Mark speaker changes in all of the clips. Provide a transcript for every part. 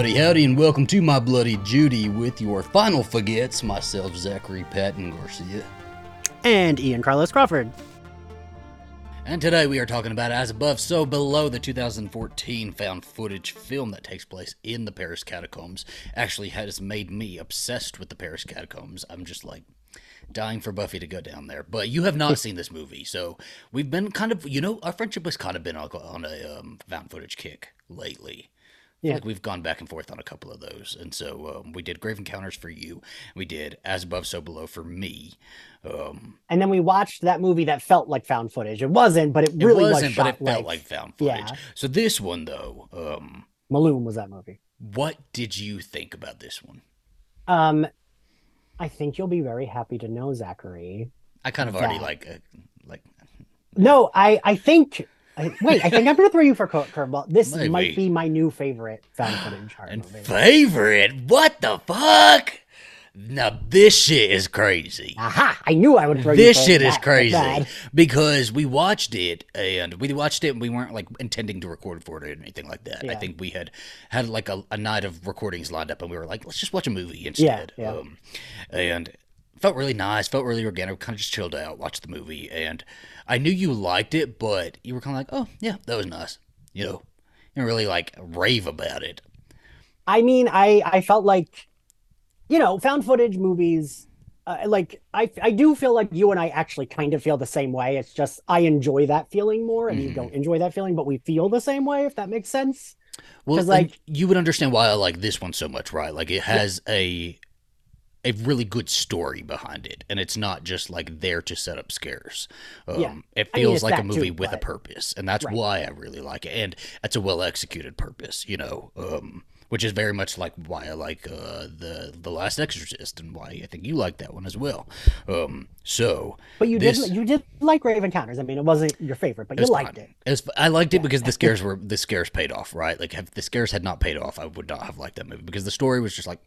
Speaker 1: Howdy, howdy, and welcome to my Bloody Judy with your final forgets, myself, Zachary Patton Garcia.
Speaker 2: And Ian Carlos Crawford.
Speaker 1: And today we are talking about As Above, So Below, the 2014 found footage film that takes place in the Paris catacombs. Actually, has made me obsessed with the Paris catacombs. I'm just like dying for Buffy to go down there. But you have not seen this movie, so we've been kind of, you know, our friendship has kind of been on a um, found footage kick lately. Yeah. Like we've gone back and forth on a couple of those. And so um, we did Grave Encounters for you. We did As Above, So Below for me. Um,
Speaker 2: and then we watched that movie that felt like found footage. It wasn't, but it really it wasn't,
Speaker 1: was but it felt like, found footage. Yeah. So this one, though. Um,
Speaker 2: Malum was that movie.
Speaker 1: What did you think about this one?
Speaker 2: Um, I think you'll be very happy to know, Zachary.
Speaker 1: I kind of already like, uh, like.
Speaker 2: No, I, I think wait, I think I'm gonna throw you for curveball. This Maybe. might be my new favorite found footage horror
Speaker 1: movie. Favorite? What the fuck? Now this shit is crazy.
Speaker 2: Aha! I knew I would throw you for.
Speaker 1: this shit is crazy because we watched it and we watched it and we weren't like intending to record for it or anything like that. Yeah. I think we had had like a, a, night of recordings lined up and we were like, let's just watch a movie instead. Yeah, yeah. Um, and felt really nice, felt really organic. Kind of just chilled out, watched the movie, and I knew you liked it, but you were kind of like, oh yeah, that was nice. You know, and really like rave about it.
Speaker 2: I mean, I I felt like, you know, found footage movies. Uh, like I, I do feel like you and I actually kind of feel the same way. It's just I enjoy that feeling more, and mm-hmm. you don't enjoy that feeling, but we feel the same way. If that makes sense.
Speaker 1: Well, like you would understand why I like this one so much, right? Like it has yeah. a a really good story behind it, and it's not just like there to set up scares. Um, yeah. It feels I mean, like a movie too, with but... a purpose, and that's right. why I really like it. And it's a well executed purpose, you know, um, which is very much like why I like uh, the the Last Exorcism, and why I think you like that one as well. Um, so,
Speaker 2: but you this... did you did like Grave Encounters. I mean, it wasn't your favorite, but you liked fun. it.
Speaker 1: it was, I liked it yeah. because the scares were the scares paid off, right? Like, if the scares had not paid off, I would not have liked that movie because the story was just like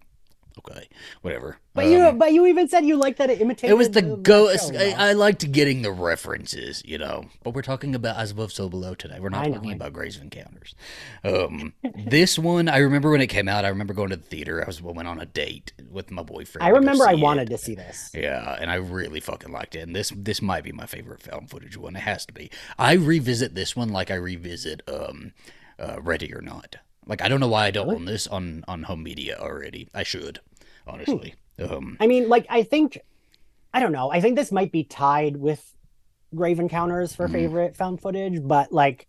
Speaker 1: okay, whatever.
Speaker 2: But um, you, but you even said you liked that it imitated.
Speaker 1: It was the, the ghost. I, I, liked getting the references, you know. But we're talking about As Above, So Below today. We're not talking about Grave Encounters. Um, this one, I remember when it came out. I remember going to the theater. I was went on a date with my boyfriend.
Speaker 2: I remember I wanted to see this.
Speaker 1: Yeah, and I really fucking liked it. And this this might be my favorite film footage one. It has to be. I revisit this one like I revisit um, uh, Ready or Not. Like I don't know why I don't own this on on home media already. I should, honestly. Hmm. Um,
Speaker 2: I mean, like I think, I don't know. I think this might be tied with Grave Encounters for mm favorite found footage, but like,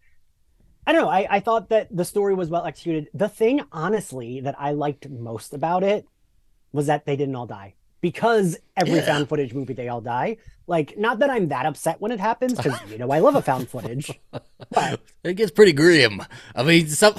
Speaker 2: I don't know. I I thought that the story was well executed. The thing, honestly, that I liked most about it was that they didn't all die because every yeah. found footage movie they all die. Like, not that I'm that upset when it happens, because you know I love a found footage. But
Speaker 1: it gets pretty grim. I mean, some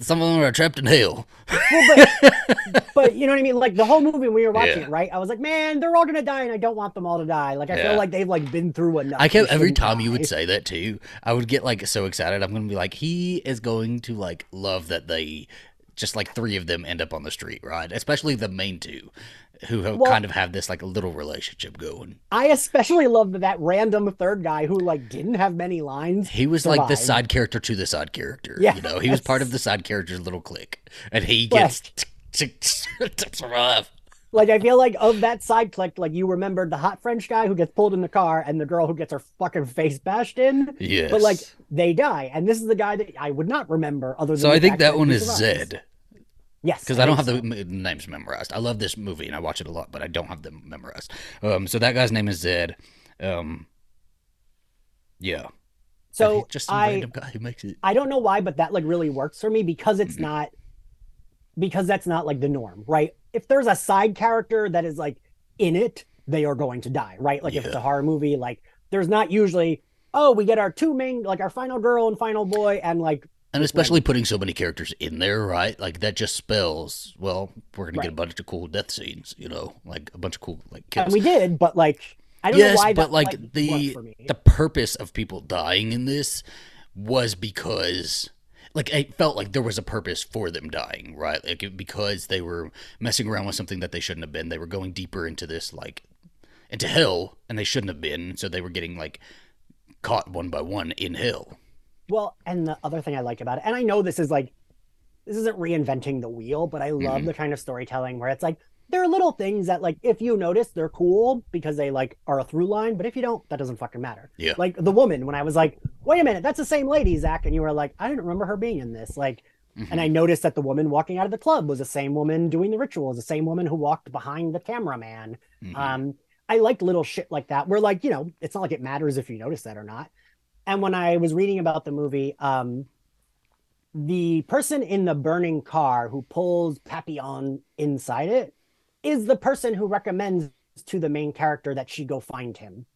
Speaker 1: some of them are trapped in hell. well,
Speaker 2: but, but, you know what I mean? Like the whole movie when we were watching yeah. it, right? I was like, man, they're all gonna die, and I don't want them all to die. Like I yeah. feel like they've like been through enough.
Speaker 1: I kept every time die. you would say that too, I would get like so excited. I'm gonna be like, he is going to like love that they just like three of them end up on the street, right? Especially the main two who well, kind of have this like little relationship going.
Speaker 2: I especially love that random third guy who like didn't have many lines.
Speaker 1: He was survive. like the side character to the side character. Yeah, you know, he was part of the side character's little clique, and he gets to survive.
Speaker 2: Like I feel like of that side clique, like you remembered the hot French guy who gets pulled in the car and the girl who gets her fucking face bashed in.
Speaker 1: Yes.
Speaker 2: But like they die, and this is the guy that I would not remember other than.
Speaker 1: So I think that one is Zed.
Speaker 2: Yes,
Speaker 1: because I, I, don't have so. the names memorized. I love this movie and I watch it a lot, but I don't have them memorized. Um, so that guy's name is Zed. Um, yeah.
Speaker 2: So just some I, random guy who makes it. I don't know why, but that like really works for me because it's mm-hmm. not because that's not like the norm, right? If there's a side character that is like in it, they are going to die, right? Like yeah. if it's a horror movie, like there's not usually oh we get our two main like our final girl and final boy and like
Speaker 1: and especially putting so many characters in there, right? Like that just spells, well, we're gonna right. get a bunch of cool death scenes, you know, like a bunch of cool like
Speaker 2: kills. And we did, but like I don't yes, know why.
Speaker 1: but like, like the the purpose of people dying in this was because like it felt like there was a purpose for them dying, right? Like because they were messing around with something that they shouldn't have been. They were going deeper into this like into hell, and they shouldn't have been. So they were getting like caught one by one in hell.
Speaker 2: Well, and the other thing I like about it, and I know this is like this isn't reinventing the wheel, but I love
Speaker 1: Mhm.
Speaker 2: the kind of storytelling where it's like there are little things that like if you notice they're cool because they like are a through line, but if you don't, that doesn't fucking matter.
Speaker 1: Yeah.
Speaker 2: Like the woman when I was like, wait a minute, that's the same lady, Zach, and you were like, I didn't remember her being in this. Like,
Speaker 1: Mhm.
Speaker 2: and I noticed that the woman walking out of the club was the same woman doing the rituals, the same woman who walked behind the cameraman.
Speaker 1: Mhm.
Speaker 2: Um, I like little shit like that where like, you know, it's not like it matters if you notice that or not. And when I was reading about the movie, um, the person in the burning car who pulls Papillon inside it is the person who recommends to the main character that she go find him.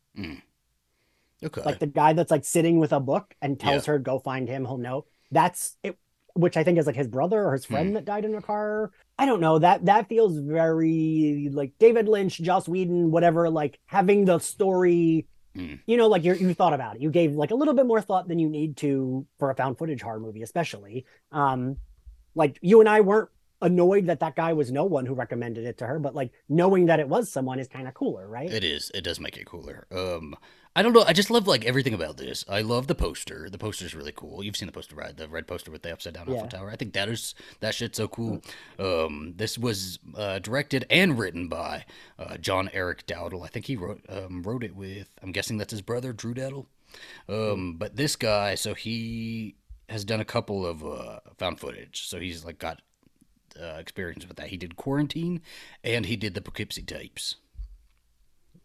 Speaker 1: okay.
Speaker 2: Like the guy that's like sitting with a book and tells her go find him, he'll know. That's it which I think is like his brother or his friend
Speaker 1: Hmm.
Speaker 2: that died in a car. I don't know. That that feels very like David Lynch, Joss Whedon, whatever, like having the story
Speaker 1: Hmm.
Speaker 2: you know, like you you thought about it. You gave like a little bit more thought than you need to for a found footage horror movie, especially. Um, like you and I weren't annoyed that that guy was no one who recommended it to her, but like knowing that it was someone is kind of cooler, right?
Speaker 1: It is. It does make it cooler. Um, I don't know. I just love like everything about this. I love the poster. The poster is really cool. You've seen the poster, right? The red poster with the upside down Eiffel
Speaker 2: Yeah.
Speaker 1: Tower. I think that is that shit's so cool. Um, this was uh, directed and written by uh, John Erick Dowdle. I think he wrote um, wrote it with. I'm guessing that's his brother, Drew Dowdle. Um, but this guy, so he has done a couple of uh, found footage. So he's like got uh, experience with that. He did Quarantine, and he did the Poughkeepsie tapes.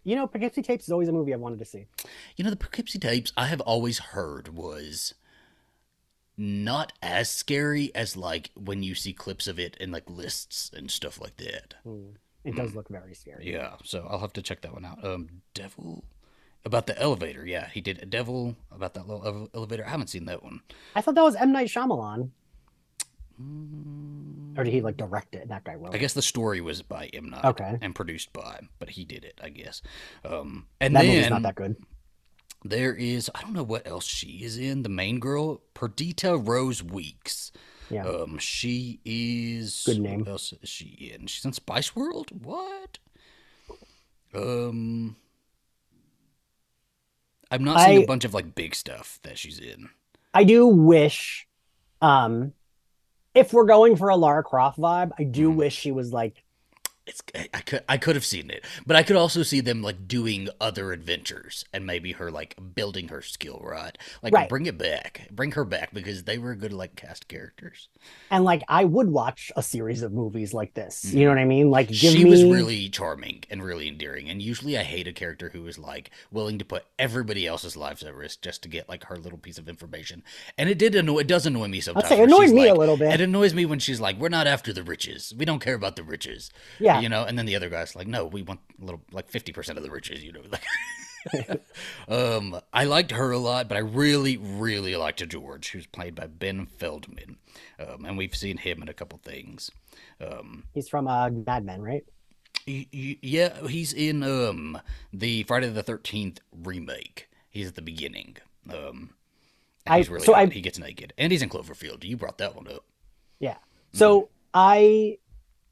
Speaker 2: You know, Poughkeepsie Tapes is always a movie I've wanted to see.
Speaker 1: You know, the Poughkeepsie tapes I have always heard was not as scary as like when you see clips of it in like lists and stuff like that.
Speaker 2: Hmm. It does look very scary.
Speaker 1: Yeah, so I'll have to check that one out. Um, Devil about the elevator. Yeah, he did a Devil about that little ele- elevator. I haven't seen that one.
Speaker 2: I thought that was M Night Shyamalan, or did he like direct it? That guy wrote.
Speaker 1: I guess the story was by M Night
Speaker 2: Okay.
Speaker 1: and produced by, but he did it. I guess. Um, and
Speaker 2: that
Speaker 1: then
Speaker 2: movie's not that good.
Speaker 1: There is I don't know what else she is in. The main girl, Perdita Rose Weeks.
Speaker 2: Yeah.
Speaker 1: Um, she is
Speaker 2: Good name.
Speaker 1: What else is she in? She's in Spice World. What? Um, I'm not seeing a
Speaker 2: I-
Speaker 1: bunch of like big stuff that she's in.
Speaker 2: I do wish, um, if we're going for a Lara Croft vibe, I do
Speaker 1: Hmm.
Speaker 2: wish she was like
Speaker 1: It's I could I could have seen it, but I could also see them like doing other adventures and maybe her like building her skill right. Like
Speaker 2: Right.
Speaker 1: bring it back, bring her back because they were good like cast characters.
Speaker 2: and like I would watch a series of movies like this. You mm-hmm. know what I mean? Like give
Speaker 1: she
Speaker 2: me
Speaker 1: was really charming and really endearing. And usually I hate a character who is like willing to put everybody else's lives at risk just to get like her little piece of information. And it did annoy it does annoy me sometimes.
Speaker 2: say it
Speaker 1: she's
Speaker 2: me a little bit.
Speaker 1: It annoys me when she's like, We're not after the riches. We don't care about the riches.
Speaker 2: yeah.
Speaker 1: You know, and then the other guy's like, No, we want a little like fifty percent of the riches, you know. Like Um, I liked her a lot, but I really, really liked George, who's played by Ben Feldman. Um, and we've seen him in a couple things. Um,
Speaker 2: He's from uh, Mad Men, right?
Speaker 1: Y- y- Yeah, he's in um the Friday the Thirteenth remake. He's at the beginning. Um,
Speaker 2: I-
Speaker 1: he's really
Speaker 2: so
Speaker 1: hot.
Speaker 2: I-
Speaker 1: he gets naked, and he's in Cloverfield. You brought that one up.
Speaker 2: Yeah. So I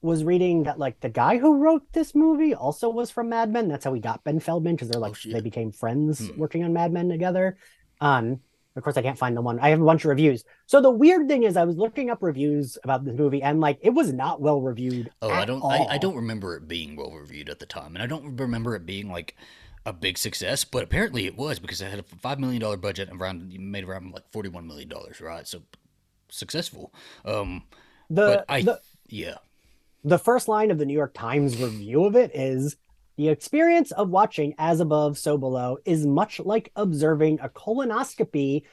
Speaker 2: was reading that like the guy who wrote this movie also was from Mad Men. That's how we got Ben Feldman because they're like
Speaker 1: Oh,
Speaker 2: they became friends
Speaker 1: Hmm.
Speaker 2: working on Mad Men together. Um, of course, I can't find the one. I have a bunch of reviews. So the weird thing is, I was looking up reviews about this movie, and like it was not well reviewed.
Speaker 1: Oh, I don't. I, I don't remember it being well reviewed at the time, and I don't remember it being like a big success. But apparently, it was because it had a five million dollar budget and around made around like forty one million dollars, right? So successful. Um,
Speaker 2: The
Speaker 1: but I,
Speaker 2: the,
Speaker 1: yeah,
Speaker 2: the first line of the New York Times review of it is the experience of watching As Above, So Below is much like observing a colonoscopy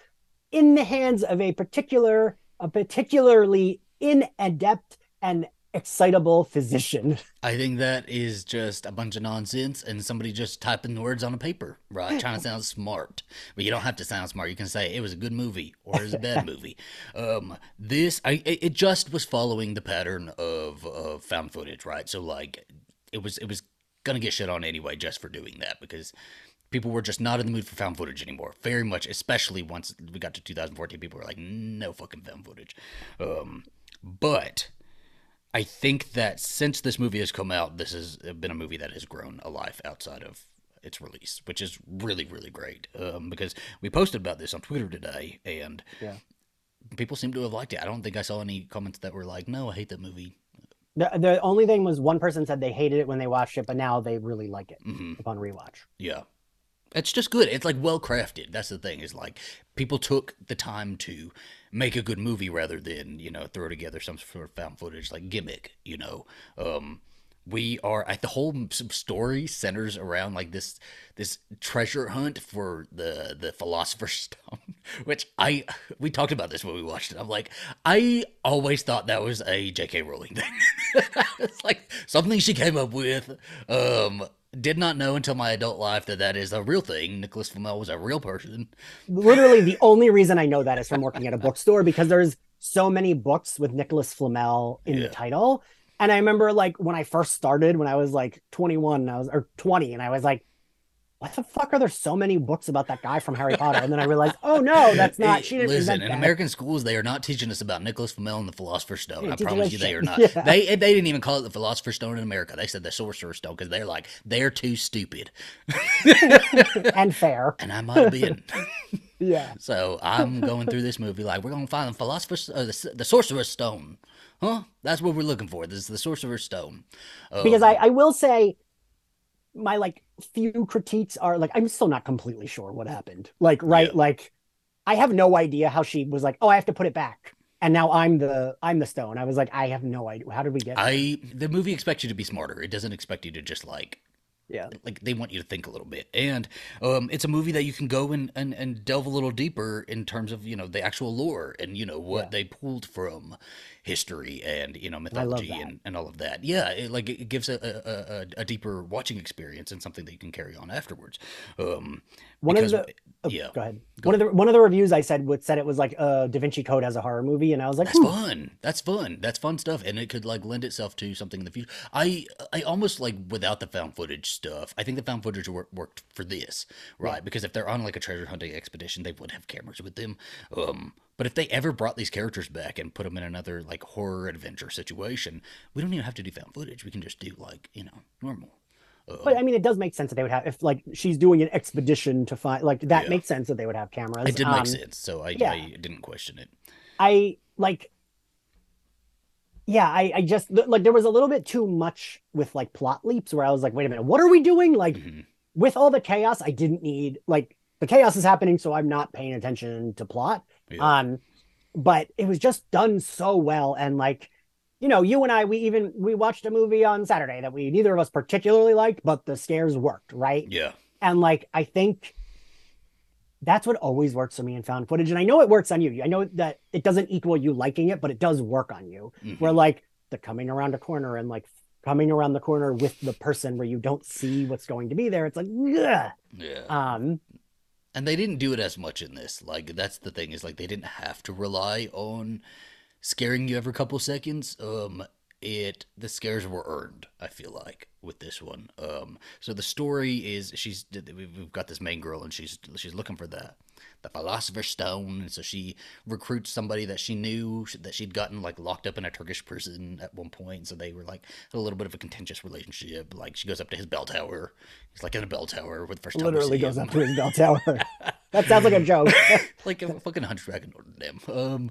Speaker 2: in the hands of a particular, a particularly inadept and excitable physician.
Speaker 1: I think that is just a bunch of nonsense and somebody just typing words on a paper, right? Trying to sound smart. But you don't have to sound smart. You can say it was a good movie or it was a bad movie. Um, this, I, it just was following the pattern of, of found footage, right? So like, it was, it was gonna get shit on anyway just for doing that because people were just not in the mood for found footage anymore. Very much, especially once we got to 2014, people were like, no fucking found footage. Um, but I think that since this movie has come out, this has been a movie that has grown a life outside of its release, which is really, really great. Um, because we posted about this on Twitter today, and
Speaker 2: Yeah.
Speaker 1: people seem to have liked it. I don't think I saw any comments that were like, "No, I hate that movie."
Speaker 2: The the only thing was one person said they hated it when they watched it, but now they really like it
Speaker 1: hmm
Speaker 2: upon rewatch.
Speaker 1: Yeah. It's just good. It's like well crafted. That's the thing. Is like people took the time to make a good movie rather than you know throw together some sort of found footage like gimmick. You know, um, we are like the whole story centers around like this this treasure hunt for the the philosopher's stone, which I we talked about this when we watched it. I'm like, I always thought that was a J.K. Rowling thing. it's like something she came up with. Um, did not know until my adult life that that is a real thing. Nicholas Flamel was a real person.
Speaker 2: Literally, the only reason I know that is from working at a bookstore because there's so many books with Nicholas Flamel in
Speaker 1: Yeah.
Speaker 2: the title. And I remember like when I first started, when I was like 21, I was or 20, and I was like, "What the fuck are there so many books about that guy from Harry Potter?" And then I realized, "Oh no, that's not." She didn't
Speaker 1: Listen, in
Speaker 2: that.
Speaker 1: American schools, they are not teaching us about Nicholas Flamel and the Philosopher's Stone.
Speaker 2: Yeah,
Speaker 1: I promise you, they are not.
Speaker 2: Yeah.
Speaker 1: They they didn't even call it the Philosopher's Stone in America. They said the Sorcerer's Stone because they're like they're too stupid,
Speaker 2: and fair.
Speaker 1: and I might have been.
Speaker 2: Yeah.
Speaker 1: so I'm going through this movie like we're gonna find the Philosopher's uh, the, the Sorcerer's Stone, huh? That's what we're looking for. This is the Sorcerer's Stone.
Speaker 2: because
Speaker 1: Um,
Speaker 2: I, I will say my like few critiques are like I'm still not completely sure what happened. Like right,
Speaker 1: Yeah.
Speaker 2: like I have no idea how she was like, oh, I have to put it back, and now I'm the I'm the stone. I was like, I have no idea. How did we get?
Speaker 1: I the movie expects you to be smarter. It doesn't expect you to just like
Speaker 2: yeah,
Speaker 1: like they want you to think a little bit. And um it's a movie that you can go and, and and delve a little deeper in terms of you know the actual lore and you know what
Speaker 2: Yeah.
Speaker 1: they pulled from history and you know mythology and, and all of that. Yeah it, like it gives a, a, a, a deeper watching experience and something that you can carry on afterwards. Um
Speaker 2: one of the oh,
Speaker 1: yeah
Speaker 2: Go ahead.
Speaker 1: Go
Speaker 2: one of the one of the reviews I said would said it was like uh, Da Vinci Code as a horror movie, and I was like,
Speaker 1: That's
Speaker 2: "Hmm,
Speaker 1: fun. That's fun. That's fun stuff, and it could like lend itself to something in the future. I I almost like without the found footage stuff. I think the found footage wor- worked for this, right?
Speaker 2: Yeah.
Speaker 1: Because if they're on like a treasure hunting expedition, they would have cameras with them. Um, but if they ever brought these characters back and put them in another like horror adventure situation, we don't even have to do found footage. We can just do like you know normal.
Speaker 2: But I mean, it does make sense that they would have if like she's doing an expedition to find like that
Speaker 1: Yeah.
Speaker 2: makes sense that they would have cameras.
Speaker 1: it did
Speaker 2: Um,
Speaker 1: make sense, so I,
Speaker 2: yeah.
Speaker 1: I didn't question it.
Speaker 2: I like yeah, I, I just like there was a little bit too much with like plot leaps where I was like, wait a minute, what are we doing? Like
Speaker 1: Mhm.
Speaker 2: with all the chaos, I didn't need like the chaos is happening, so I'm not paying attention to plot.
Speaker 1: Yeah.
Speaker 2: Um, but it was just done so well, and like, you know, you and I, we even we watched a movie on Saturday that we neither of us particularly liked, but the scares worked, right?
Speaker 1: yeah,
Speaker 2: And like, I think that's what always works for me in found footage. And I know it works on you. I know that it doesn't equal you liking it, but it does work on you.
Speaker 1: Mhm.
Speaker 2: Where like the coming around a corner and like coming around the corner with the person where you don't see what's going to be there. It's like, ugh.
Speaker 1: yeah.
Speaker 2: um,
Speaker 1: and they didn't do it as much in this like that's the thing is like they didn't have to rely on scaring you every couple seconds um it the scares were earned i feel like with this one. Um so the story is she's we've got this main girl and she's she's looking for the the philosopher's stone and so she recruits somebody that she knew that she'd gotten like locked up in a turkish prison at one point so they were like had a little bit of a contentious relationship like she goes up to his bell tower he's like in a bell tower with the first time
Speaker 2: literally goes
Speaker 1: him.
Speaker 2: up to his bell tower. that sounds like a joke.
Speaker 1: like a fucking hunchback of Notre Dame. Um,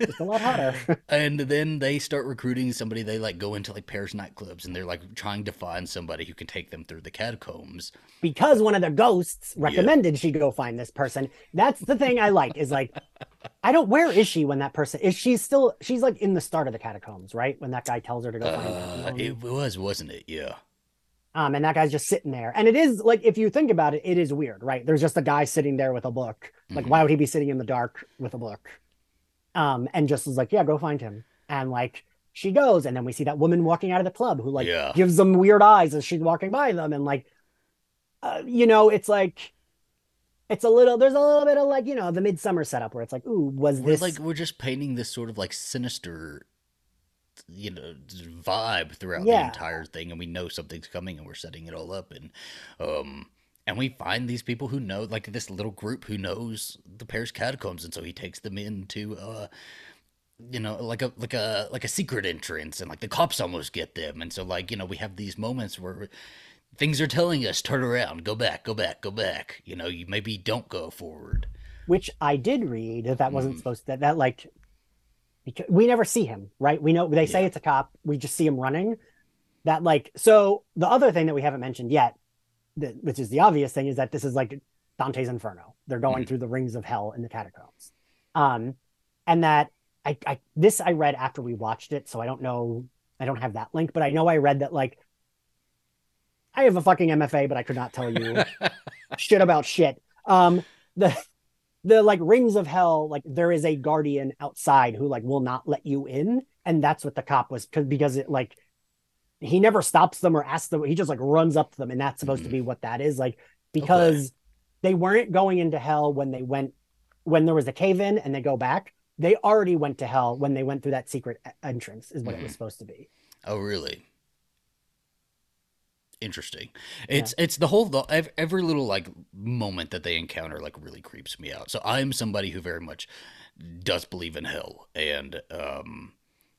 Speaker 2: it's a lot hotter.
Speaker 1: and then they start recruiting somebody. They like go into like Paris nightclubs, and they're like trying to find somebody who can take them through the catacombs.
Speaker 2: because one of the ghosts recommended she go find this person. That's the thing I like is like, I don't, where is she when that person is She's still, she's like in the start of the catacombs, right? When that guy tells her to go find
Speaker 1: Uh,
Speaker 2: them.
Speaker 1: it was, wasn't it? Yeah.
Speaker 2: Um, and that guy's just sitting there. And it is like, if you think about it, it is weird, right? There's just a guy sitting there with a book. Like,
Speaker 1: Mhm.
Speaker 2: why would he be sitting in the dark with a book? Um, and just is like, yeah, go find him. And like, she goes, and then we see that woman walking out of the club who like
Speaker 1: Yeah.
Speaker 2: gives them weird eyes as she's walking by them. And like, uh, you know, it's like, it's a little, there's a little bit of like, you know, the Midsommar setup where it's like, ooh, was
Speaker 1: We're
Speaker 2: this
Speaker 1: like we're just painting this sort of like sinister, you know, vibe throughout the entire thing, and we know something's coming, and we're setting it all up, and um. And we find these people who know, like this little group who knows the Paris catacombs, and so he takes them into, uh, you know, like a like a like a secret entrance, and like the cops almost get them, and so like you know we have these moments where things are telling us turn around, go back, go back, go back. You know, you maybe don't go forward.
Speaker 2: which I did read that that wasn't
Speaker 1: Mhm.
Speaker 2: supposed that that like because we never see him, right? We know they say
Speaker 1: Yeah.
Speaker 2: it's a cop, we just see him running. That like so the other thing that we haven't mentioned yet, that, which is the obvious thing, is that this is like Dante's Inferno. They're going
Speaker 1: Mhm.
Speaker 2: through the rings of hell in the catacombs, um, and that I, I this I read after we watched it, so I don't know. I don't have that link, but I know I read that like I have a fucking MFA, but I could not tell you shit about shit. Um, the the like rings of hell, like there is a guardian outside who like will not let you in, and that's what the cop was because because it like he never stops them or asks them. He just like runs up to them, and that's supposed to
Speaker 1: Mhm.
Speaker 2: be what that is like because they weren't going into hell when they went when there was a cave in and they go back. They already went to hell when they went through that secret entrance, is what it was
Speaker 1: Mhm.
Speaker 2: supposed to be.
Speaker 1: Oh, really? Interesting. It's it's the whole the, every little like moment that they encounter like really creeps me out. So I'm somebody who very much does believe in hell, and um,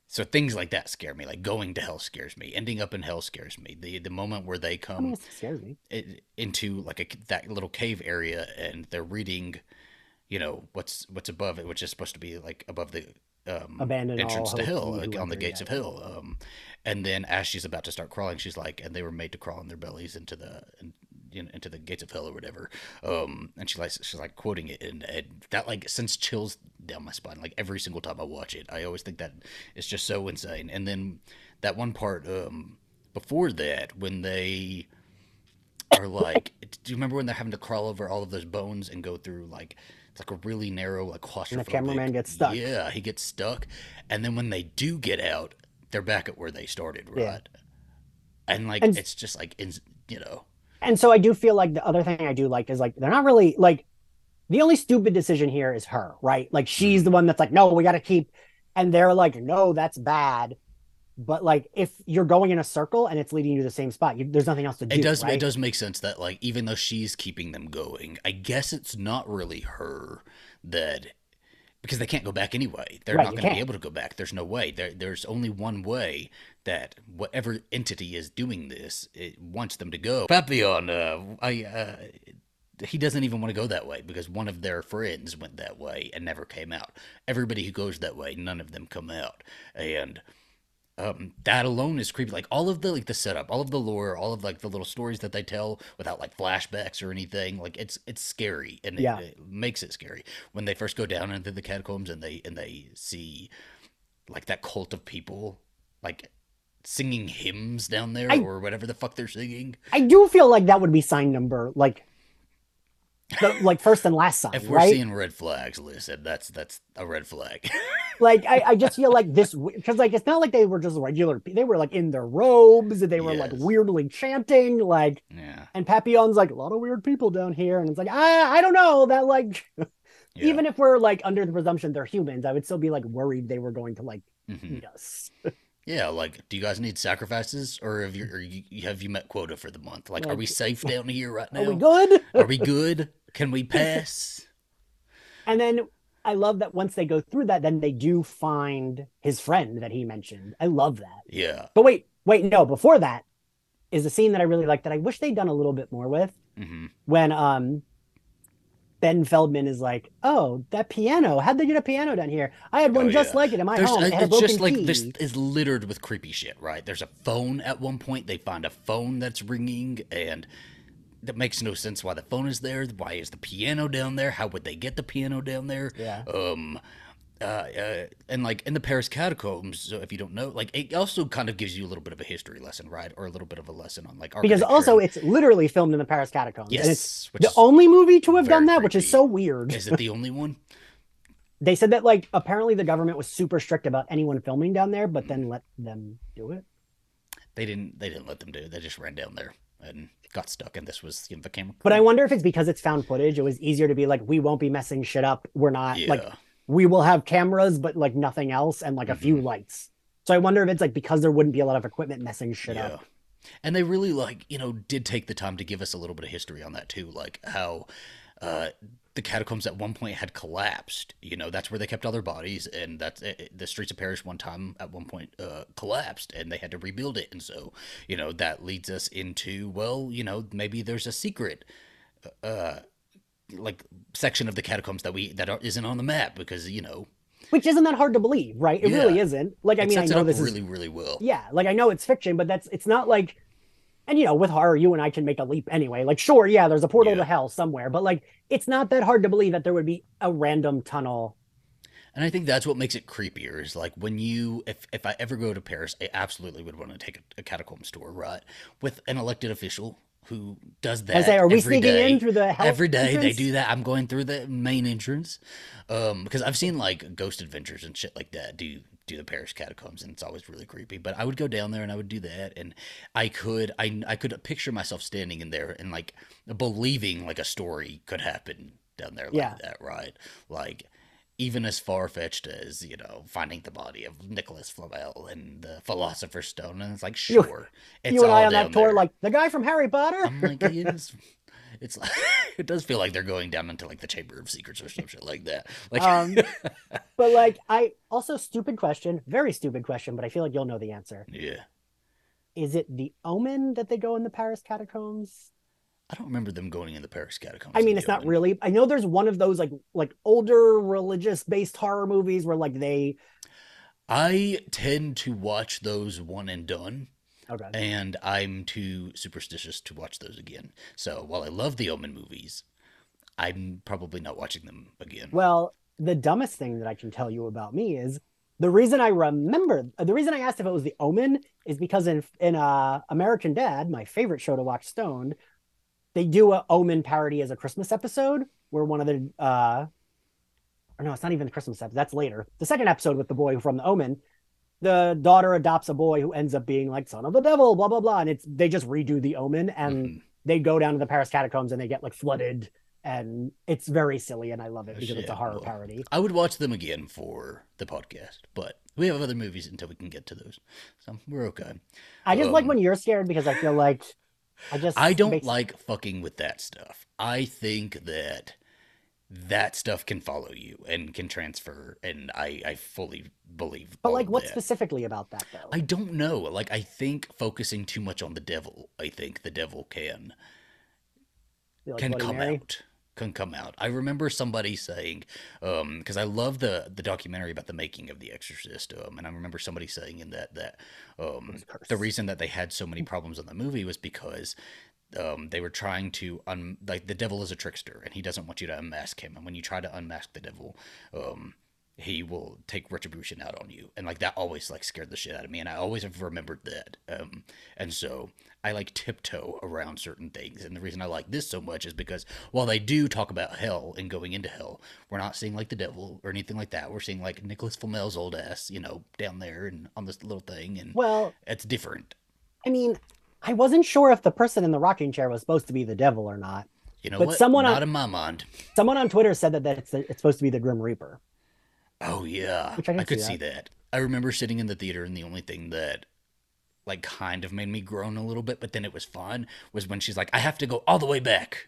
Speaker 1: so things like that scare me. Like going to hell scares me. Ending up in hell scares me. The the moment where they come
Speaker 2: mean, scares me.
Speaker 1: it, into like a, that little cave area and they're reading you know what's what's above it which is supposed to be like above the um entrance to hell like, on the gates of hell um and then as she's about to start crawling she's like and they were made to crawl on their bellies into the in, you know, into the gates of hell or whatever um and she like she's like quoting it and, and that like sends chills down my spine like every single time i watch it. I always think that it's just so insane. And then that one part um before that when they are like do you remember when they're having to crawl over all of those bones and go through like it's like a really narrow like claustrophobic And the
Speaker 2: cameraman gets stuck.
Speaker 1: yeah he gets stuck and then when they do get out they're back at where they started right
Speaker 2: Yeah.
Speaker 1: and like
Speaker 2: And-
Speaker 1: it's just like in, you know
Speaker 2: and so I do feel like the other thing I do like is like they're not really like the only stupid decision here is her, right? Like she's
Speaker 1: Mhm.
Speaker 2: the one that's like, no, we got to keep, and they're like, no, that's bad. But like, if you're going in a circle and it's leading you to the same spot, you, there's nothing else to do.
Speaker 1: it does
Speaker 2: right?
Speaker 1: it does make sense that like even though she's keeping them going i guess it's not really her that because they can't go back anyway. They're
Speaker 2: Right,
Speaker 1: not going to be able to go back. There's no way. There, there's only one way that whatever entity is doing this it wants them to go. Papillon uh, i uh, he doesn't even want to go that way because one of their friends went that way and never came out. Everybody who goes that way none of them come out. And um, that alone is creepy. Like all of the like the setup, all of the lore, all of like the little stories that they tell without like flashbacks or anything. Like it's it's scary and it,
Speaker 2: Yeah.
Speaker 1: it makes it scary when they first go down into the catacombs and they and they see like that cult of people like singing hymns down there
Speaker 2: I-
Speaker 1: or whatever the fuck they're singing.
Speaker 2: I do feel like that would be sign number like, the, like first and last sign,
Speaker 1: If we're
Speaker 2: right?
Speaker 1: seeing red flags, listen, that's that's a red flag.
Speaker 2: like I, I just feel like this because like it's not like they were just regular they were like in their robes and they were like weirdly chanting like
Speaker 1: yeah.
Speaker 2: and papillon's like a lot of weird people down here and it's like i i don't know that like
Speaker 1: yeah.
Speaker 2: even if we're like under the presumption they're humans i would still be like worried they were going to like
Speaker 1: Mhm.
Speaker 2: eat us
Speaker 1: Yeah, like, do you guys need sacrifices, or have you, or you have you met quota for the month? Like, are we safe down here right now?
Speaker 2: are we good
Speaker 1: Are we good? Can we pass?
Speaker 2: and then i love that once they go through that then they do find his friend that he mentioned i love that
Speaker 1: Yeah.
Speaker 2: but wait wait no before that is a scene that i really like that i wish they'd done a little bit more with
Speaker 1: hmm
Speaker 2: when um Ben Feldman is like, "Oh, that piano! How'd they get a piano down here? I had one
Speaker 1: Oh,
Speaker 2: just
Speaker 1: yeah.
Speaker 2: like it in my
Speaker 1: There's,
Speaker 2: home. It
Speaker 1: it's just like
Speaker 2: key."
Speaker 1: this is littered with creepy shit, right? There's a phone at one point. They find a phone that's ringing, and that makes no sense why the phone is there. Why is the piano down there? How would they get the piano down there?
Speaker 2: Yeah.
Speaker 1: Um, uh, uh, and like in the Paris catacombs, so if you don't know, like it also kind of gives you a little bit of a history lesson, right? Or a little bit of a lesson on like
Speaker 2: because also it's literally filmed in the Paris catacombs. And it's
Speaker 1: yes,
Speaker 2: the only movie to have done that, which is so weird.
Speaker 1: is it the only one?
Speaker 2: They said that like apparently the government was super strict about anyone filming down there, but then let them do it.
Speaker 1: They didn't. They didn't let them do. it. They just ran down there and got stuck. And this was you know, the camera.
Speaker 2: But I wonder if it's because it's found footage. It was easier to be like, we won't be messing shit up. We're not
Speaker 1: yeah.
Speaker 2: like we will have cameras, but like nothing else, and like a few
Speaker 1: Mhm.
Speaker 2: lights. So I wonder if it's like because there wouldn't be a lot of equipment messing shit
Speaker 1: yeah.
Speaker 2: up.
Speaker 1: And they really like you know did take the time to give us a little bit of history on that too, like how uh, the catacombs at one point had collapsed. You know that's where they kept all their bodies, and that's uh, the streets of Paris one time at one point uh, collapsed, and they had to rebuild it. And so you know that leads us into well, you know maybe there's a secret. Uh, like section of the catacombs that we that are, isn't on the map because you know
Speaker 2: which isn't that hard to believe, right? It
Speaker 1: Yeah.
Speaker 2: really isn't. Like I
Speaker 1: it
Speaker 2: mean, I
Speaker 1: it
Speaker 2: know this
Speaker 1: really
Speaker 2: is
Speaker 1: really well.
Speaker 2: yeah, like I know it's fiction, but that's it's not like and you know, with horror, you and I can make a leap anyway. Like, sure, yeah, there's a portal
Speaker 1: Yeah.
Speaker 2: to hell somewhere, but like it's not that hard to believe that there would be a random tunnel.
Speaker 1: And I think that's what makes it creepier is like when you, if, if I ever go to Paris, I absolutely would want to take a, a catacombs tour, right? With an elected official who does that.
Speaker 2: I say, are we
Speaker 1: every
Speaker 2: sneaking
Speaker 1: day.
Speaker 2: in through the hell
Speaker 1: Every day they do that. I'm going through the main entrance. Um, because I've seen like Ghost Adventures and shit like that do do the Paris catacombs and it's always really creepy. But I would go down there and I would do that and I could I I could picture myself standing in there and like believing like a story could happen down there like
Speaker 2: Yeah.
Speaker 1: that, right? Like even as far fetched as you know finding the body of Nicholas Flamel and the Philosopher's Stone, and it's like
Speaker 2: You-
Speaker 1: sure, it's
Speaker 2: you and I on that tour,
Speaker 1: there.
Speaker 2: like the guy from Harry Potter.
Speaker 1: I'm like is. It's like it does feel like they're going down into like the Chamber of Secrets or some shit like that. Like
Speaker 2: Um, but like I also stupid question, very stupid question, but I feel like you'll know the answer.
Speaker 1: yeah,
Speaker 2: Is it the Omen that they go in the Paris catacombs?
Speaker 1: I don't remember them going in the Paris catacombs.
Speaker 2: I mean, it's not
Speaker 1: Omen.
Speaker 2: really. I know there's one of those like like older religious based horror movies where like they
Speaker 1: I tend to watch those one and done.
Speaker 2: Okay.
Speaker 1: and I'm too superstitious to watch those again. So while I love the Omen movies, I'm probably not watching them again.
Speaker 2: Well, the dumbest thing that I can tell you about me is the reason I remember the reason I asked if it was the Omen is because in in uh, American Dad, my favorite show to watch stoned, they do a Omen parody as a Christmas episode where one of the uh or no, it's not even the Christmas episode. That's later. The second episode with the boy from the Omen, the daughter adopts a boy who ends up being like son of the devil, blah blah blah, and it's they just redo the Omen and
Speaker 1: Mhm.
Speaker 2: they go down to the Paris catacombs and they get like flooded and it's very silly and I love it
Speaker 1: Oh,
Speaker 2: because it's a horror
Speaker 1: Well,
Speaker 2: parody.
Speaker 1: I would watch them again for the podcast, but we have other movies until we can get to those, so we're okay.
Speaker 2: I just like
Speaker 1: um,
Speaker 2: when you're scared because I feel like I just
Speaker 1: I don't
Speaker 2: makes-
Speaker 1: like fucking with that stuff. I think that that stuff can follow you and can transfer, and I I fully believe.
Speaker 2: But like what
Speaker 1: that.
Speaker 2: specifically about that though?
Speaker 1: I don't know. Like I think focusing too much on the devil, I think the devil can
Speaker 2: like
Speaker 1: can
Speaker 2: Bloody
Speaker 1: come
Speaker 2: Mary?
Speaker 1: out. Can come out. I remember somebody saying, um, because I love the the documentary about the making of The Exorcist, um, and I remember somebody saying in that that um, the reason that they had so many problems on the movie was because um, they were trying to un like the devil is a trickster and he doesn't want you to unmask him, and when you try to unmask the devil, um, he will take retribution out on you, and like that always like scared the shit out of me, and I always have remembered that, um, and so I like tiptoe around certain things, and the reason I like this so much is because while they do talk about hell and going into hell, we're not seeing like the devil or anything like that. We're seeing like Nicholas Flamel's old ass, you know, down there and on this little thing, and
Speaker 2: Well,
Speaker 1: it's different.
Speaker 2: I mean, I wasn't sure if the person in the rocking chair was supposed to be the devil or not.
Speaker 1: You know
Speaker 2: But
Speaker 1: what?
Speaker 2: someone
Speaker 1: not
Speaker 2: on-
Speaker 1: in my mind.
Speaker 2: Someone on Twitter said that, that it's, it's supposed to be the Grim Reaper.
Speaker 1: Oh yeah,
Speaker 2: Which I can
Speaker 1: could
Speaker 2: see
Speaker 1: see that. I remember sitting in the theater, and the only thing that like kind of made me groan a little bit, but then it was fun, was when she's like, "I have to go all the way back,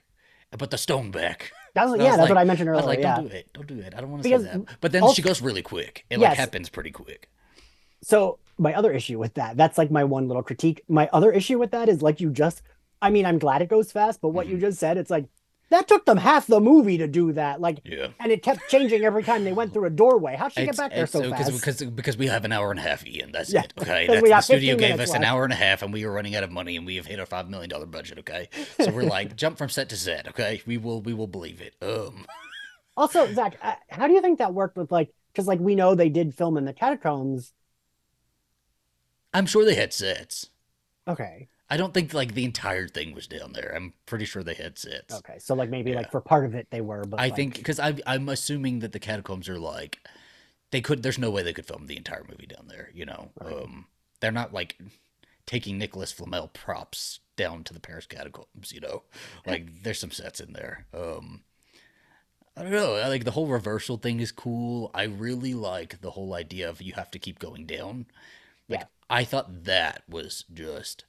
Speaker 1: and put the stone back."
Speaker 2: That's,
Speaker 1: And I
Speaker 2: yeah,
Speaker 1: was
Speaker 2: that's
Speaker 1: like-
Speaker 2: what I mentioned
Speaker 1: I was
Speaker 2: earlier.
Speaker 1: like,
Speaker 2: yeah.
Speaker 1: "Don't do it, don't do it. I don't want to say that." But then
Speaker 2: also-
Speaker 1: she goes really quick. It like happens pretty quick.
Speaker 2: So my other issue with that, that's like my one little critique. My other issue with that is like you just, I mean, I'm glad it goes fast, but what you
Speaker 1: Mhm.
Speaker 2: just said, it's like that took them half the movie to do that. Like,
Speaker 1: Yeah.
Speaker 2: and it kept changing every time they went through a doorway. How'd she get back there
Speaker 1: it's-
Speaker 2: so
Speaker 1: because,
Speaker 2: fast?
Speaker 1: Because, because we have an hour and a half, Ian. That's
Speaker 2: Yeah,
Speaker 1: it. Okay. That's,
Speaker 2: we
Speaker 1: the studio gave us an hour and a half, and we are running out of money, and we have hit our five million dollar budget. Okay. So we're like, jump from set to set. Okay. We will. We will believe it. Um.
Speaker 2: Also, Zach, uh, how do you think that worked with like, because like we know they did film in the catacombs.
Speaker 1: I'm sure they had sets.
Speaker 2: Okay.
Speaker 1: I don't think like the entire thing was down there. I'm pretty sure they had sets.
Speaker 2: Okay. So like maybe
Speaker 1: Yeah.
Speaker 2: like for part of it they were, but
Speaker 1: I
Speaker 2: like-
Speaker 1: think because I'm assuming that the catacombs are like they could. There's no way they could film the entire movie down there. You know,
Speaker 2: Right.
Speaker 1: um, they're not like taking Nicholas Flamel props down to the Paris catacombs. You know, like there's some sets in there. Um, I don't know. I like the whole reversal thing is cool. I really like the whole idea of you have to keep going down. Like
Speaker 2: Yeah.
Speaker 1: I thought that was just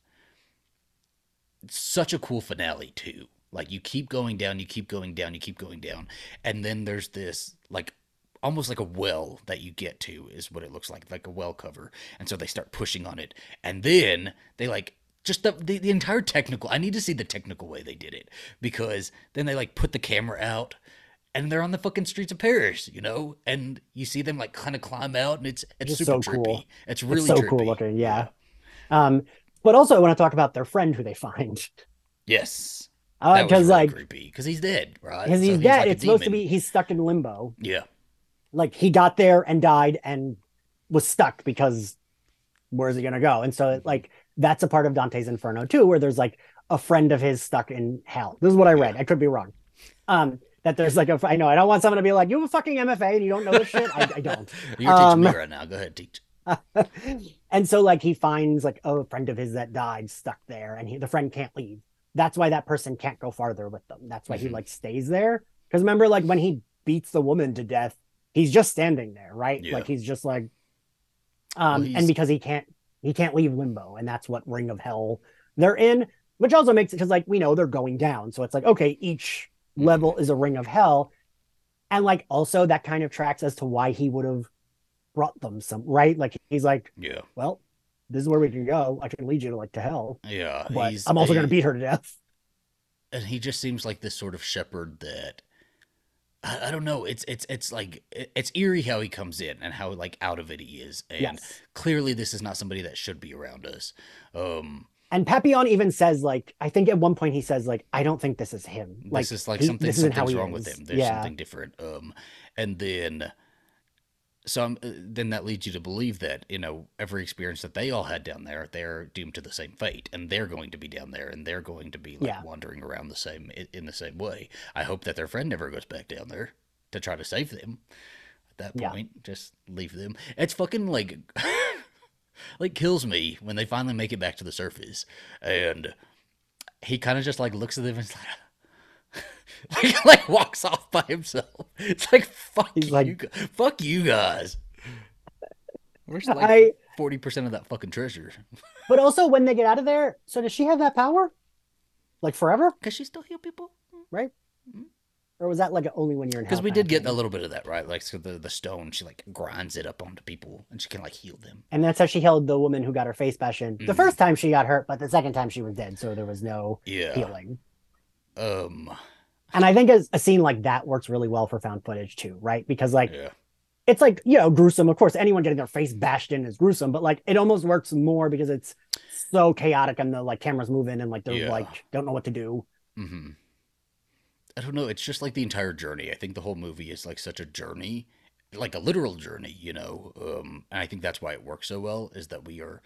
Speaker 1: such a cool finale too. Like you keep going down, you keep going down, you keep going down, and then there's this like almost like a well that you get to is what it looks like, like a well cover. And so they start pushing on it, and then they like just the, the the entire technical. I need to see the technical way they did it because then they like put the camera out and they're on the fucking streets of Paris, you know, and you see them like kind of climb out, and it's it's
Speaker 2: Just
Speaker 1: super
Speaker 2: so
Speaker 1: trippy.
Speaker 2: cool.
Speaker 1: It's really
Speaker 2: it's so
Speaker 1: trippy.
Speaker 2: cool looking. Yeah. Um, but also I want to talk about their friend who they find.
Speaker 1: Yes.
Speaker 2: Uh, because
Speaker 1: really
Speaker 2: like
Speaker 1: creepy because he's dead, right?
Speaker 2: because
Speaker 1: So
Speaker 2: he's dead,
Speaker 1: like
Speaker 2: it's supposed to be he's stuck in limbo.
Speaker 1: Yeah.
Speaker 2: Like he got there and died and was stuck because where's he gonna go? And so like that's a part of Dante's Inferno too, where there's like a friend of his stuck in hell. This is what I read. I could be wrong. Um, that there's like a I know I don't want someone to be like you have a fucking MFA and you don't know this shit. I, I don't.
Speaker 1: You're teaching me
Speaker 2: Um,
Speaker 1: right now. Go ahead, teach.
Speaker 2: and so like he finds like oh, a friend of his that died stuck there and he, the friend can't leave that's why that person can't go farther with them that's why he
Speaker 1: Mhm.
Speaker 2: like stays there because remember like when he beats the woman to death he's just standing there right
Speaker 1: Yeah.
Speaker 2: like he's just like um and because he can't he can't leave limbo and that's what ring of hell they're in which also makes it because like we know they're going down so it's like okay each. Level is a ring of hell and like also that kind of tracks as to why he would have brought them some right like he's like
Speaker 1: Yeah.
Speaker 2: well, this is where we can go. I can lead you to like to hell,
Speaker 1: Yeah.
Speaker 2: but
Speaker 1: he's
Speaker 2: I'm also
Speaker 1: a-
Speaker 2: going to beat her to death.
Speaker 1: and he just seems like this sort of shepherd that I, I don't know. It's it's it's like it- it's eerie how he comes in and how like out of it he is, and
Speaker 2: Yes.
Speaker 1: clearly this is not somebody that should be around us. Um,
Speaker 2: And Papillon even says like, I think at one point he says like, I don't think this is him. Like
Speaker 1: this is like
Speaker 2: he-
Speaker 1: something
Speaker 2: this isn't how
Speaker 1: something's wrong with him. There's
Speaker 2: Yeah.
Speaker 1: something different. Um, and then. So I'm, uh, then that leads you to believe that you know every experience that they all had down there, they're doomed to the same fate, and they're going to be down there, and they're going to be like
Speaker 2: Yeah.
Speaker 1: wandering around the same in the same way. I hope that their friend never goes back down there to try to save them. At that
Speaker 2: Yeah.
Speaker 1: point, just leave them. It's fucking like like kills me when they finally make it back to the surface, and he kind of just like looks at them and like. like, like walks off by himself. It's like fuck
Speaker 2: He's
Speaker 1: you,
Speaker 2: like-
Speaker 1: fuck you guys. Where's like forty percent of that fucking treasure?
Speaker 2: but also when they get out of there, so does she have that power? Like forever?
Speaker 1: Cause she still heal people. Mm-hmm. Mm-hmm.
Speaker 2: Or was that like only when you're in?
Speaker 1: Because we did get a little bit of that, right? Like so the the stone, she like grinds it up onto people, and she can like heal them.
Speaker 2: And that's how she held the woman who got her face bashed in. The
Speaker 1: Mhm.
Speaker 2: first time she got hurt, but the second time she was dead, so there was no
Speaker 1: Yeah.
Speaker 2: healing.
Speaker 1: Um.
Speaker 2: And I think a, a scene like that works really well for found footage too, right? Because like
Speaker 1: Yeah.
Speaker 2: it's like you know gruesome of course anyone getting their face bashed in is gruesome but like it almost works more because it's so chaotic and the like cameras moving and like they're
Speaker 1: Yeah.
Speaker 2: like don't know what to do
Speaker 1: hmm I don't know. It's just like the entire journey. I think the whole movie is like such a journey, like a literal journey, you know. Um, and I think that's why it works so well is that we are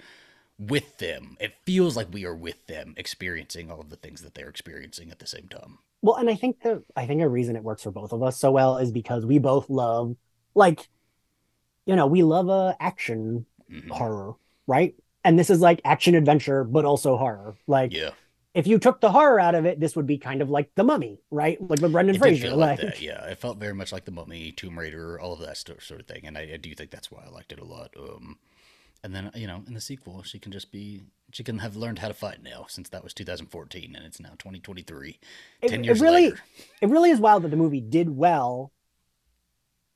Speaker 1: with them. It feels like we are with them, experiencing all of the things that they're experiencing at the same time.
Speaker 2: well and i think the i think a reason it works for both of us so well is because we both love like you know we love a action
Speaker 1: Mhm.
Speaker 2: horror right and this is like action adventure but also horror like
Speaker 1: Yeah,
Speaker 2: if you took the horror out of it this would be kind of like the mummy right like with brendan
Speaker 1: it
Speaker 2: fraser
Speaker 1: like
Speaker 2: like.
Speaker 1: Yeah, it felt very much like the Mummy, Tomb Raider, all of that sort of thing. And I, I do think that's why I liked it a lot. Um, and then you know, in the sequel, she can just be. She can have learned how to fight now, since that was 2014 and it's now 2023.
Speaker 2: it,
Speaker 1: Ten
Speaker 2: it
Speaker 1: years
Speaker 2: really
Speaker 1: later.
Speaker 2: it really is wild that the movie did well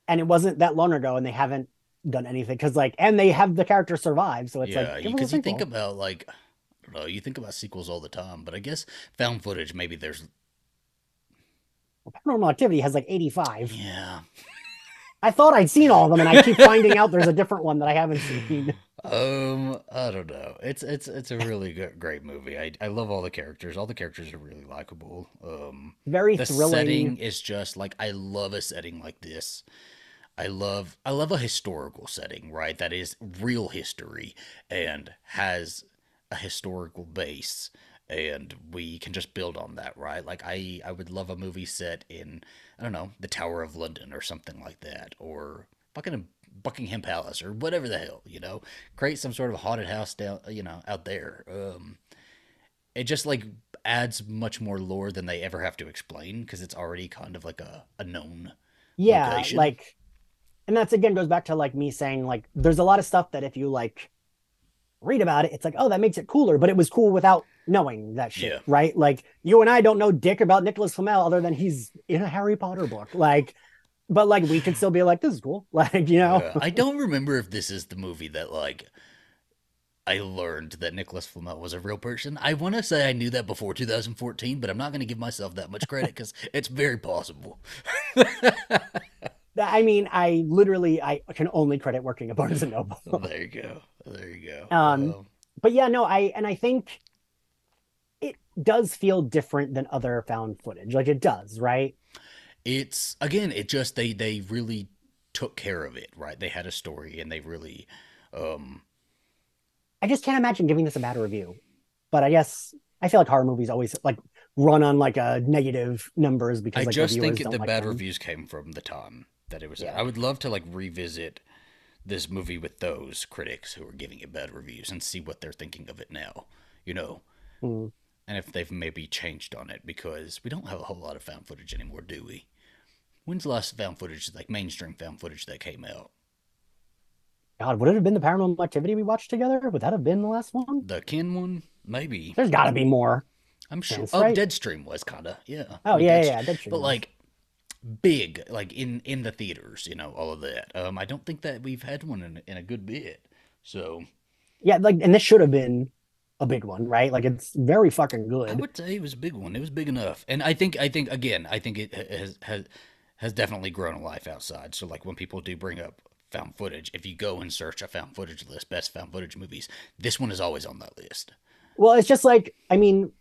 Speaker 2: and it wasn't that long ago and they haven't done anything because like and they have the character survive so it's
Speaker 1: yeah,
Speaker 2: like give us a
Speaker 1: because you think about like don't know, you think about sequels all the time, but I guess found footage maybe there's
Speaker 2: paranormal activity has like 85
Speaker 1: yeah.
Speaker 2: i thought i'd seen all of them and i keep finding out there's a different one that i haven't seen
Speaker 1: Um, I don't know. It's it's it's a really good, great movie. I I love all the characters. All the characters are really likable. Um,
Speaker 2: very
Speaker 1: the
Speaker 2: thrilling
Speaker 1: setting is just like I love a setting like this. I love I love a historical setting, right? That is real history and has a historical base and we can just build on that, right? Like I I would love a movie set in I don't know, the Tower of London or something like that or fucking Buckingham Palace or whatever the hell, you know. Create some sort of haunted house down, you know, out there. Um it just like adds much more lore than they ever have to explain because it's already kind of like a, a known
Speaker 2: yeah
Speaker 1: location.
Speaker 2: like and that's again goes back to like me saying like there's a lot of stuff that if you like read about it it's like oh that makes it cooler but it was cool without knowing that shit
Speaker 1: Yeah.
Speaker 2: right like you and i don't know dick about nicholas flamel other than he's in a harry potter book like but like we could still be like this is cool like you know
Speaker 1: Yeah. I don't remember if this is the movie that like I learned that Nicholas Flamel was a real person. I want to say I knew that before 2014, but I'm not going to give myself that much credit because it's very possible.
Speaker 2: I mean, I literally I can only credit working at Barnes and Noble.
Speaker 1: there you go. There you go.
Speaker 2: Um, but yeah, no, I and I think it does feel different than other found footage. Like it does, right?
Speaker 1: It's again, it just they they really took care of it, right? They had a story and they really um
Speaker 2: I just can't imagine giving this a bad review. But I guess I feel like horror movies always like run on like a negative numbers because
Speaker 1: I
Speaker 2: like,
Speaker 1: just think the
Speaker 2: like
Speaker 1: bad
Speaker 2: them.
Speaker 1: reviews came from the time that it was.
Speaker 2: Yeah.
Speaker 1: I would love to like revisit this movie with those critics who are giving it bad reviews and see what they're thinking of it now. You know,
Speaker 2: Mm.
Speaker 1: and if they've maybe changed on it because we don't have a whole lot of found footage anymore, do we? When's the last found footage, like mainstream found footage, that came out?
Speaker 2: God, would it have been the paranormal activity we watched together? Would that have been the last one?
Speaker 1: The Kin one, maybe.
Speaker 2: There's got to be more.
Speaker 1: I'm sure. Oh,
Speaker 2: right?
Speaker 1: Deadstream was kind of yeah.
Speaker 2: Oh yeah,
Speaker 1: Deadst-
Speaker 2: yeah, true.
Speaker 1: but like big like in in the theaters you know all of that. Um i don't think that we've had one in, in a good bit so.
Speaker 2: Yeah, like, and this should have been a big one, right? Like, it's very fucking good.
Speaker 1: i would say it was a big one. It was big enough. And i think i think again i think it has has has definitely grown a life outside. So like when people do bring up found footage if you go and search a found footage list best found footage movies this one is always on that list.
Speaker 2: Well, it's just like, I mean,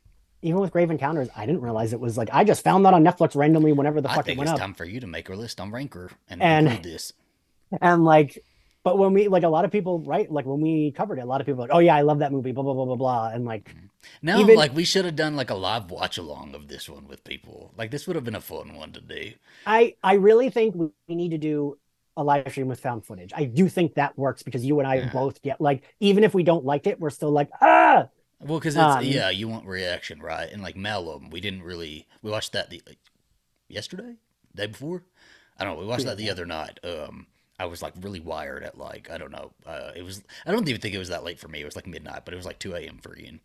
Speaker 2: even with Grave Encounters, I didn't realize it was like I just found that on Netflix randomly whenever the
Speaker 1: i
Speaker 2: fuck it
Speaker 1: think
Speaker 2: went
Speaker 1: it's
Speaker 2: up,
Speaker 1: time for you to make a list on ranker and,
Speaker 2: And-
Speaker 1: include this
Speaker 2: and like, but when we like a lot of people, right? Like when we covered it, a lot of people like, oh yeah, I love that movie, blah blah blah blah blah, and like,
Speaker 1: now
Speaker 2: Even-
Speaker 1: like we should have done like a live watch along of this one with people like this would have been a fun one to do
Speaker 2: I I really think we we need to do a live stream with found footage. I do think that works because you and I
Speaker 1: Yeah.
Speaker 2: both get like, even if we don't like it, we're still like, ah,
Speaker 1: Well, because it's
Speaker 2: Um,
Speaker 1: yeah, you want reaction, right? And like Malum, we didn't really we watched that the like, yesterday, day before. I don't know. We watched that the other night. Um, I was like really wired at like I don't know. Uh, it was I don't even think it was that late for me. It was like midnight, but it was like two a.m. for Ian.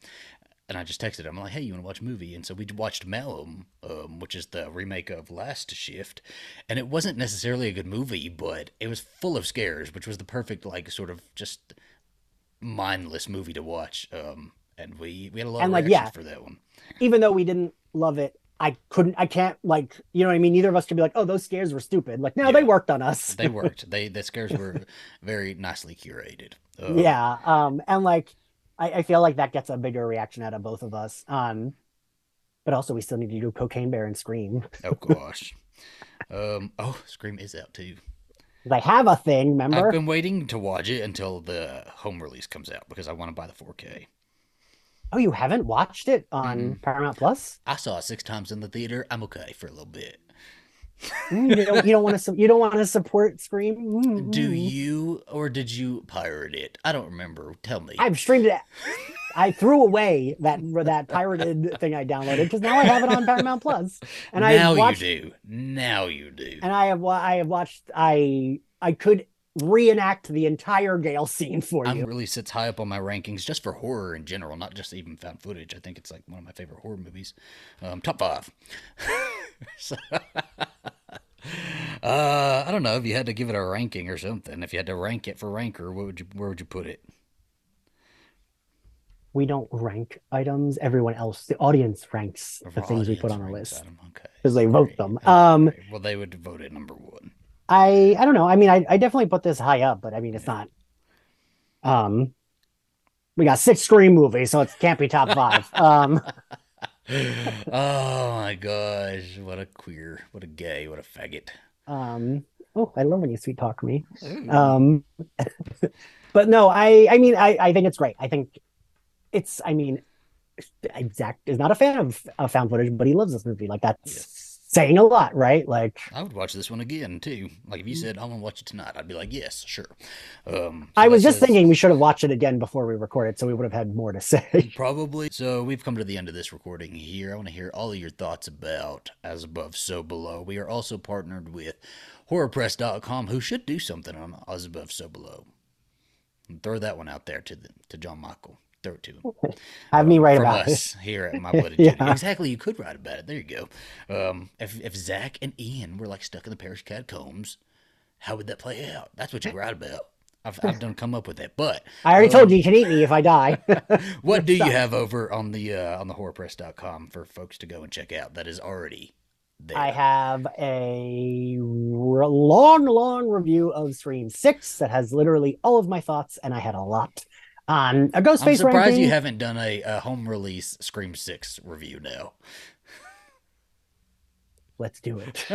Speaker 1: And I just texted him. I'm like, "Hey, you want to watch a movie?" And so we watched Malum, um, which is the remake of Last Shift, and it wasn't necessarily a good movie, but it was full of scares, which was the perfect like sort of just mindless movie to watch. Um, and we we had a lot
Speaker 2: And,
Speaker 1: of
Speaker 2: like, yeah.
Speaker 1: for that one.
Speaker 2: even though we didn't love it, I couldn't, I can't like, you know what I mean? Neither of us could be like, oh, those scares were stupid. Like, no,
Speaker 1: Yeah.
Speaker 2: they worked on us.
Speaker 1: They worked. they the scares were very nicely curated. Um,
Speaker 2: yeah. Um, and like, I, I feel like that gets a bigger reaction out of both of us. Um, but also we still need to do Cocaine Bear and Scream.
Speaker 1: Oh gosh. um. Oh, Scream is out too.
Speaker 2: I have a thing, remember?
Speaker 1: I've been waiting to watch it until the home release comes out because I want to buy the 4K.
Speaker 2: Oh, you haven't watched it on
Speaker 1: Mm-mm.
Speaker 2: Paramount Plus?
Speaker 1: I saw it six times in the theater. I'm okay for a little bit.
Speaker 2: Mm, you don't, don't want to, you don't want to support Scream? Mm,
Speaker 1: Do
Speaker 2: mm.
Speaker 1: you or did you pirate it? I don't remember. Tell me.
Speaker 2: I've streamed it. I threw away that that pirated thing I downloaded because now I have it on Paramount Plus. And
Speaker 1: now
Speaker 2: I watched
Speaker 1: you do. Now you do.
Speaker 2: and I have I have watched I I could reenact the entire Gale scene for
Speaker 1: I'm
Speaker 2: you.
Speaker 1: really sits high up on my rankings just for horror in general, not just even found footage. I think it's like one of my favorite horror movies. Um, top five. So- uh, I don't know if you had to give it a ranking or something. If you had to rank it for ranker, what would you where would you put it?
Speaker 2: We don't rank items. Everyone else, the audience ranks the things we put on the list.
Speaker 1: item, Okay.
Speaker 2: because they vote them.
Speaker 1: Okay.
Speaker 2: Um,
Speaker 1: well, they would vote it number one.
Speaker 2: I I don't know. I mean, I, I definitely put this high up, but I mean, it's not. Um, we got six Scream movies, so it can't be top five. Um,
Speaker 1: oh my gosh! What a queer! What a gay! What a faggot!
Speaker 2: um. Oh, I love when you sweet talk me.
Speaker 1: Ooh.
Speaker 2: Um, but no, I I mean, I I think it's great. I think it's. I mean, Zach is not a fan of, of found footage, but he loves this movie. Like that's
Speaker 1: Yes.
Speaker 2: Saying a lot, right? Like
Speaker 1: I would watch this one again too. Like if you said I want to watch it tonight, I'd be like, yes, sure. Um, so
Speaker 2: I was just
Speaker 1: says-
Speaker 2: thinking we should have watched it again before we recorded, so we would have had more to say.
Speaker 1: Probably. So we've come to the end of this recording here. I want to hear all of your thoughts about As Above, So Below. We are also partnered with HorrorPress.com, who should do something on As Above, So Below. And throw that one out there to the, to John Michael. Throw it to him.
Speaker 2: Have me write about it.
Speaker 1: us here at My Bloody
Speaker 2: Yeah.
Speaker 1: Exactly, you could write about it. There you go. Um, if if Zach and Ian were like stuck in the Paris catacombs, how would that play out? That's what you write about. I've, I've done come up with it. But
Speaker 2: I already
Speaker 1: um,
Speaker 2: told you you can eat me if I die.
Speaker 1: what do you have over on the uh, on the horrorpress.com for folks to go and check out that is already there?
Speaker 2: I have a r- long, long review of Scream Six that has literally all of my thoughts, and I had a lot. Um, a
Speaker 1: I'm
Speaker 2: Ghostface
Speaker 1: surprised
Speaker 2: ranking.
Speaker 1: you haven't done a, a home release Scream 6 review now.
Speaker 2: Let's do it.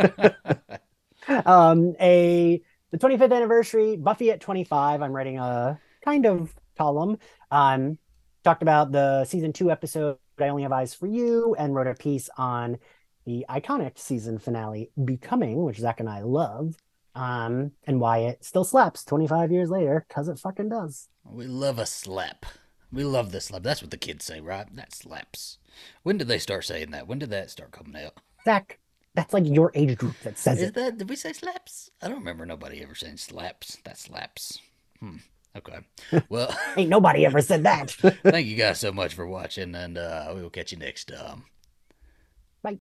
Speaker 2: um, a the 25th anniversary Buffy at 25. I'm writing a kind of column. Um, talked about the season two episode I Only Have Eyes for You, and wrote a piece on the iconic season finale Becoming, which Zach and I love, um, and why it still slaps 25 years later because it fucking does.
Speaker 1: We love a slap. We love the slap. That's what the kids say, right? That slaps. When did they start saying that? When did that start coming out?
Speaker 2: Zach, that's like your age group that says
Speaker 1: Is
Speaker 2: it.
Speaker 1: that did we say slaps? I don't remember nobody ever saying slaps. That slaps. Hmm. Okay. Well,
Speaker 2: Ain't nobody ever said that.
Speaker 1: thank you guys so much for watching, and uh, we will catch you next time.